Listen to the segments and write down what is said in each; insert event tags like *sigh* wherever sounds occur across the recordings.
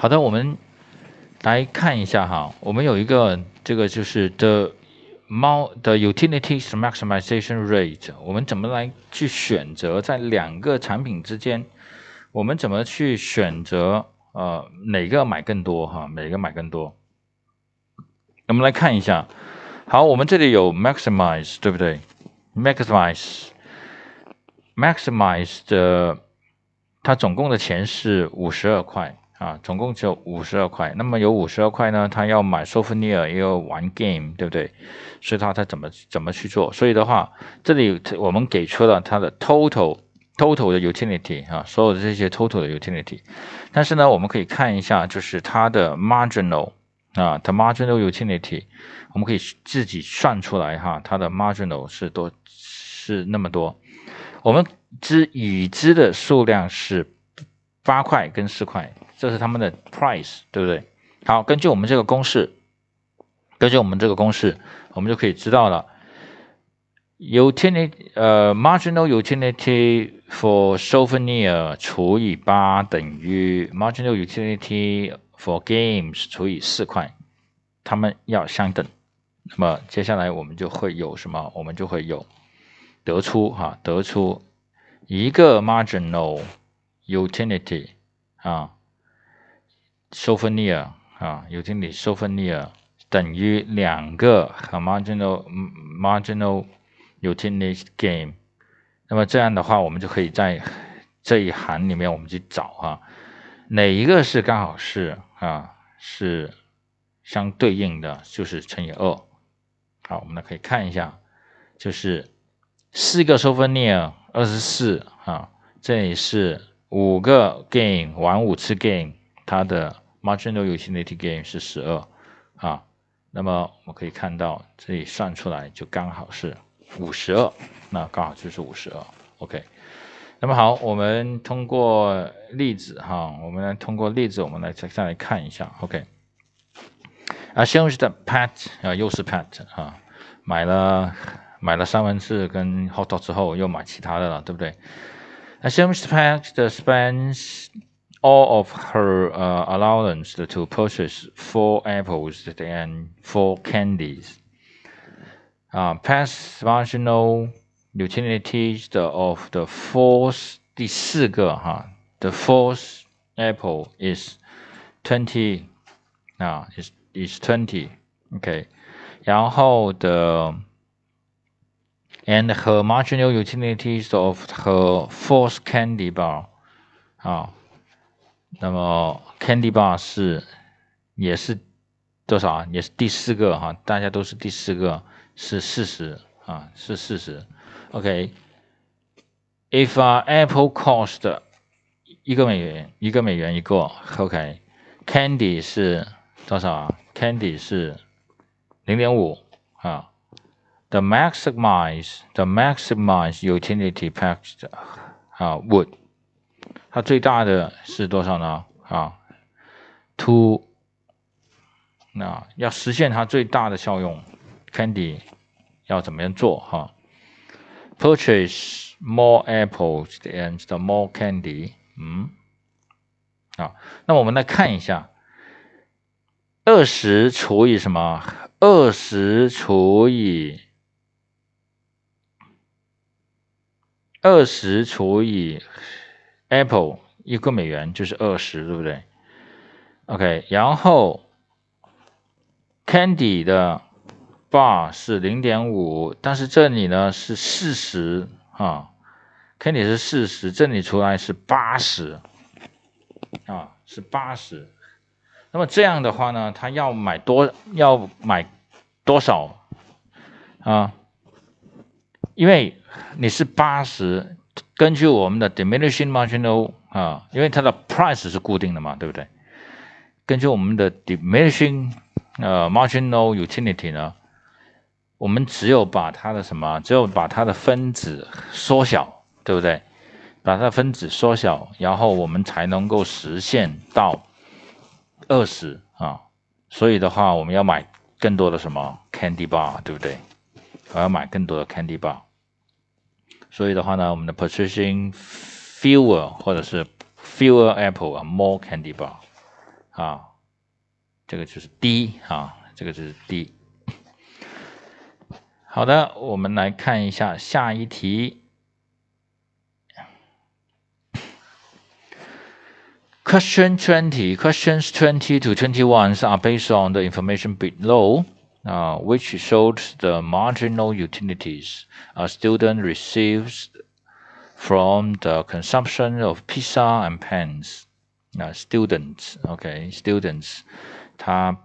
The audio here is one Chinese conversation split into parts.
好的，我们来看一下哈，我们有一个这个就是 the 猫的 utilities maximization rate，我们怎么来去选择在两个产品之间，我们怎么去选择呃哪个买更多哈，哪个买更多？我们来看一下，好，我们这里有 maximize 对不对？maximize，maximize 的它总共的钱是五十二块。啊，总共只有五十二块。那么有五十二块呢，他要买 souvenir，也要玩 game，对不对？所以他他怎么怎么去做？所以的话，这里我们给出了他的 total total 的 utility 啊，所有的这些 total 的 utility。但是呢，我们可以看一下，就是它的 marginal 啊，它 marginal utility，我们可以自己算出来哈，它的 marginal 是多是那么多。我们知已知的数量是八块跟四块。这是他们的 price，对不对？好，根据我们这个公式，根据我们这个公式，我们就可以知道了。utility 呃 marginal utility for souvenir 除以八等于 marginal utility for games 除以四块，它们要相等。那么接下来我们就会有什么？我们就会有得出哈，得出一个 marginal utility 啊。Souvenir 啊，有经理 souvenir 等于两个 marginal marginal utility game。那么这样的话，我们就可以在这一行里面我们去找哈，哪一个是刚好是啊是相对应的，就是乘以二。好，我们来可以看一下，就是四个 souvenir 二十四啊，这里是五个 game 玩五次 game。它的 marginal utility gain 是十二啊，那么我们可以看到这里算出来就刚好是五十二，那刚好就是五十二，OK。那么好，我们通过例子哈，我们来通过例子，我们来再再来看一下，OK。啊，先是的 Pat 啊，又是 Pat 啊，买了买了三文治跟 hot dog 之后，又买其他的了，对不对？啊，先是 Pat 的 spends all of her uh, allowance to purchase four apples and four candies. Uh, past marginal utilities the, of the fourth 第四个哈，the fourth apple is twenty 啊，is is twenty，OK，、okay. 然后的 and her marginal utilities of her fourth candy bar 啊。 那么 Candy Bar 是也是多少啊？也是第四个哈，大家都是第四个，是四十啊，是四十。OK，If、okay. Apple cost 一个美元，一个美元一个，OK，Candy、是多少啊？Candy 是零点五啊。The maximize the maximize utility package 啊 would 它最大的是多少呢？啊，to 那要实现它最大的效用，Candy 要怎么样做？哈，purchase more apples and more candy。嗯，啊，那我们来看一下，二十除以什么？二十除以二十除以。Apple 一个美元就是二十，对不对？OK，然后 Candy 的 bar 是零点五，但是这里呢是四十啊，Candy 是四十，这里出来是八十啊，是八十。那么这样的话呢，他要买多要买多少啊？因为你是八十。根据我们的 diminishing marginal 啊，因为它的 price 是固定的嘛，对不对？根据我们的 diminishing 呃 marginal utility 呢，我们只有把它的什么，只有把它的分子缩小，对不对？把它的分子缩小，然后我们才能够实现到二十啊。所以的话，我们要买更多的什么 candy bar，对不对？我要买更多的 candy bar。所以的话呢，我们的 purchasing fewer 或者是 fewer apple 啊，more candy bar。啊，这个就是 D 啊，这个就是 D。好的，我们来看一下下一题。Question twenty, questions twenty to twenty ones are based on the information below, uh, which shows the marginal utilities a student receives from the consumption of pizza and pens. Uh, students, okay, students，他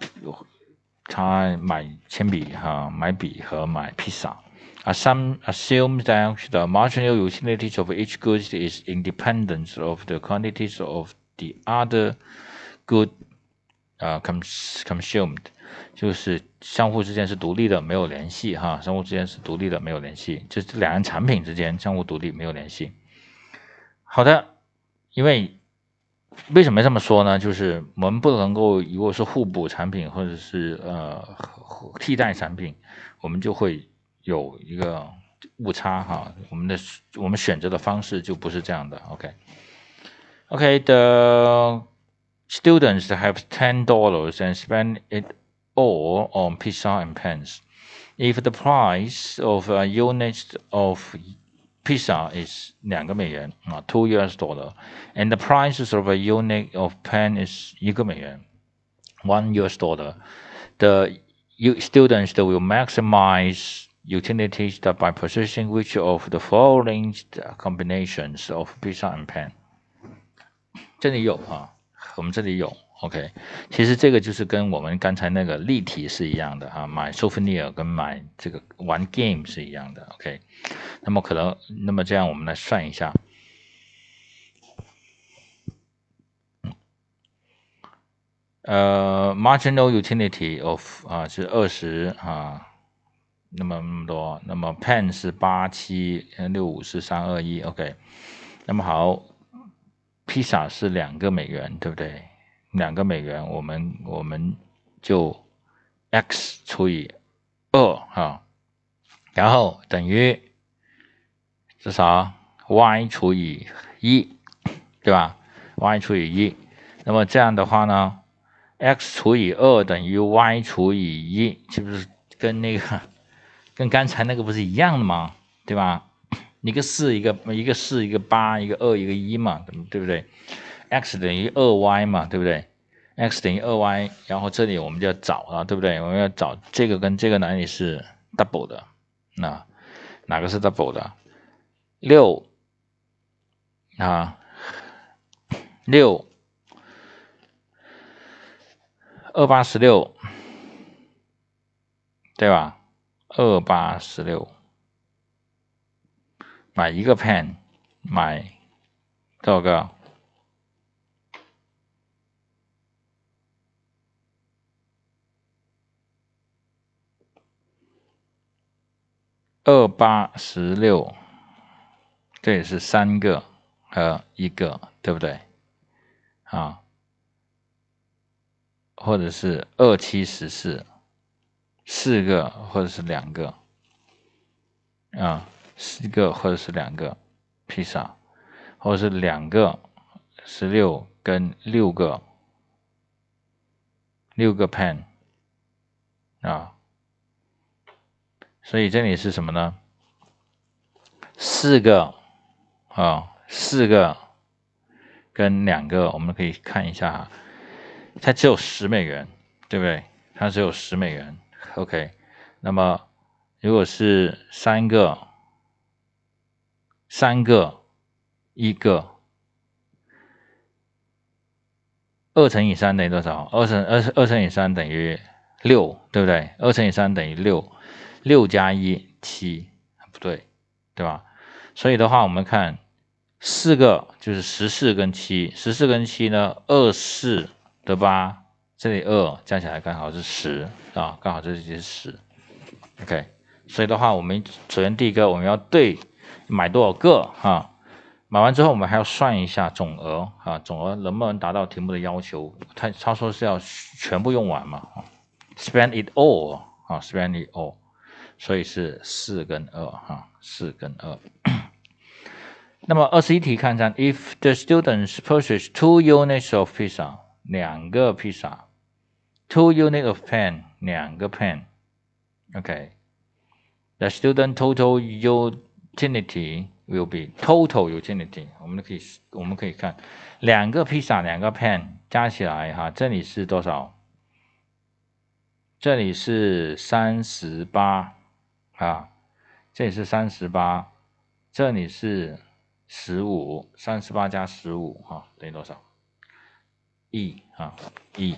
他买铅笔哈，买笔和买披萨。Assume assume that the marginal utilities of each good is independent of the quantities of the other good 啊 consumed， 就是相互之间是独立的，没有联系哈。相互之间是独立的，没有联系，就是两样产品之间相互独立，没有联系。好的，因为为什么这么说呢？就是我们不能够如果是互补产品或者是呃替代产品，我们就会有一个误差哈。我们的我们选择的方式就不是这样的。OK，OK，the students have ten dollars and spend it all on pizza and pens. If the price of a unit of pizza is 两个美元啊，two US dollar, and the prices of a unit of pen is 一个美元，one US dollar, the students will maximize utilities by purchasing which of the following combinations of pizza and pen. 这里有啊，我们这里有 ，OK。其实这个就是跟我们刚才那个例题是一样的啊，买 souvenir 跟买这个玩 game 是一样的，OK。那么可能，那么这样我们来算一下，呃，marginal utility of 啊是二十啊，那么那么多，那么 pen 是八七六五四三二一，OK。那么好。披萨是两个美元，对不对？两个美元，我们我们就 x 除以二啊，然后等于至少 y 除以一，对吧？y 除以一，那么这样的话呢，x 除以二等于 y 除以一，是不是跟那个 *laughs* 跟刚才那个不是一样的吗？对吧？一个四，一个一个四，一个八，一个二，一个一嘛，对不对？x 等于二 y 嘛，对不对？x 等于二 y，然后这里我们就要找了，对不对？我们要找这个跟这个哪里是 double 的？那哪个是 double 的？六啊，六二八十六，对吧？二八十六。买一个 pen，买多少个？二八十六，这也是三个和一个，对不对？啊，或者是二七十四，四个或者是两个，啊。四个或者是两个披萨，或者是两个十六跟六个。六个 pen 啊，所以这里是什么呢？四个啊，四个跟两个，我们可以看一下，它只有十美元，对不对？它只有十美元。OK，那么如果是三个。三个，一个，二乘以三等于多少？二乘二二乘以三等于六，对不对？二乘以三等于六，六加一七，不对，对吧？所以的话，我们看四个就是十四跟七，十四跟七呢，二四得八，这里二加起来刚好是十啊，刚好这里是十。OK，所以的话，我们首先第一个我们要对。买多少个哈？买完之后，我们还要算一下总额啊，总额能不能达到题目的要求？他他说是要全部用完嘛？Spend it all 啊，Spend it all，所以是四跟二哈，四跟二。那么二十一题看一下，If the students purchase two units of pizza，两个披萨，two unit of pen 两个 pen，OK，the student total utility will be total utility，我们可以我们可以看两个披萨两个 pen 加起来哈，这里是多少？这里是三十八啊，这里是三十八，这里是十五，三十八加十五哈等于多少？一啊一，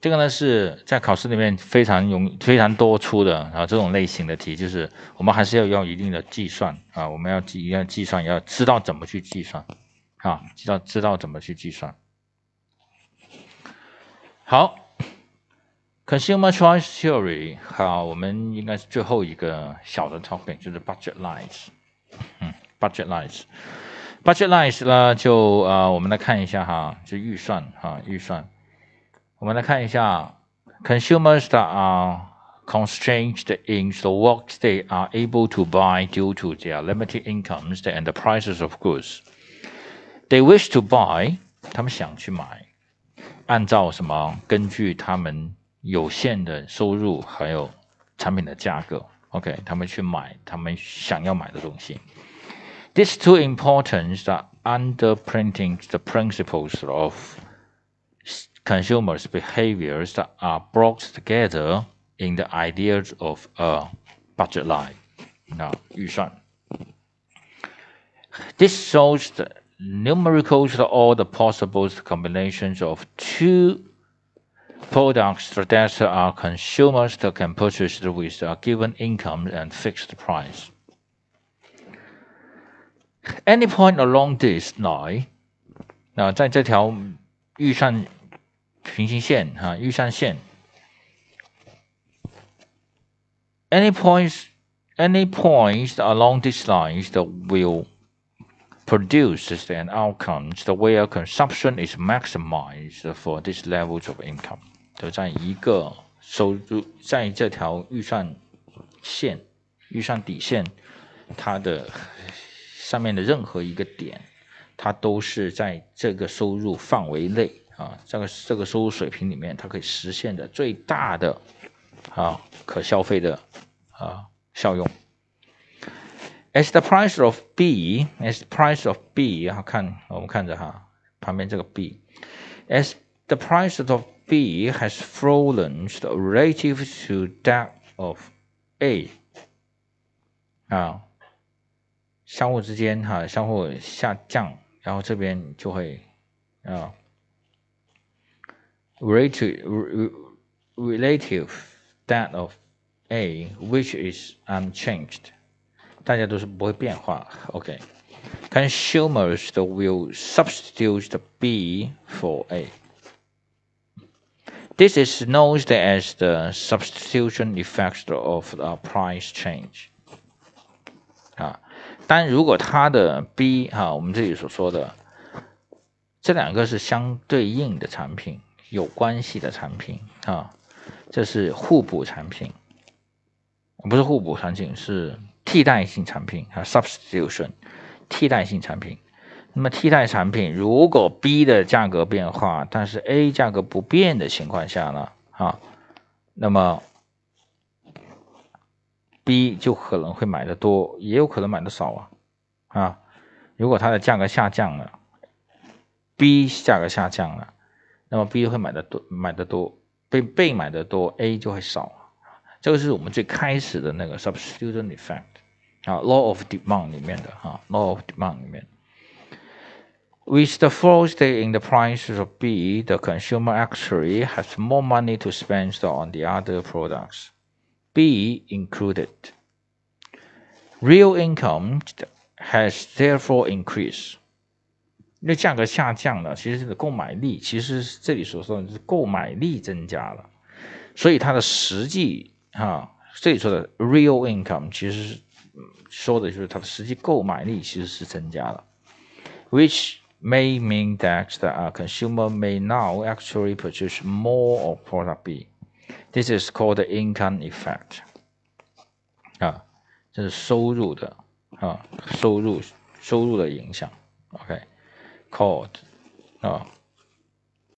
这个呢是在考试里面非常容非常多出的啊这种类型的题，就是我们还是要用一定的计算啊，我们要计要计算，要知道怎么去计算啊，知道知道怎么去计算。好 ，consumer choice theory，好，我们应该是最后一个小的 topic，就是 budget lines，嗯，budget lines。Budget lines 呢，就呃，我们来看一下哈，就预算哈，预算。我们来看一下，consumers that are constrained in the what they are able to buy due to their limited incomes and the prices of goods. They wish to buy，他们想去买，按照什么？根据他们 有限的收入还有产品的价格，OK，他们去买他们想要买的东西。These two importance are underprinting the principles of consumers' behaviors that are brought together in the ideas of a budget line. Now, 预算. This shows the numericals of all the possible combinations of two products that are consumers that can purchase with a given income and fixed price. Any point along this line，那在这条预算平行线哈，预算线，any points any points along this line that will produce an outcome the way consumption is maximized for these levels of income，就在一个收入在这条预算线预算底线它的。上面的任何一个点，它都是在这个收入范围内啊，这个这个收入水平里面，它可以实现的最大的啊可消费的啊效用。As the price of B, as the price of B，好看，我们看着哈，旁边这个 B，as the price of B has fallen relative to that of A，啊。相互之间哈，相互下降，然后这边就会啊，relative relative that of A which is unchanged， 大家都是不会变化。OK。Consumers will substitute the B for A. This is known as the substitution effect of a price change. 啊。但如果它的 B 哈，我们这里所说的这两个是相对应的产品，有关系的产品啊，这是互补产品，不是互补产品，是 替代性产品啊，substitution 替代性产品。那么替代产品如果 B 的价格变化，但是 A 价格不变的情况下呢，啊，那么 B 就可能会买的多，也有可能买的少啊，啊，如果它的价格下降了，B 价格下降了，那么 B 会买的多，买的多，被被买的多，A 就会少。这个是我们最开始的那个 substitution effect 啊，law of demand 里面的哈，law of demand 里面。With the fall in the prices of B, the consumer actually has more money to spend on the other products. B included. Real income has therefore increased。那价格下降了，其实这个购买力，其实这里所说的是购买力增加了，所以它的实际哈，这里说的 real income 其实是 说的就是它的实际购买力其实是增加了，which may mean that the consumer may now actually purchase more of product B. This is called the income effect 啊，这是收入的啊，收入收入的影响。OK，called 啊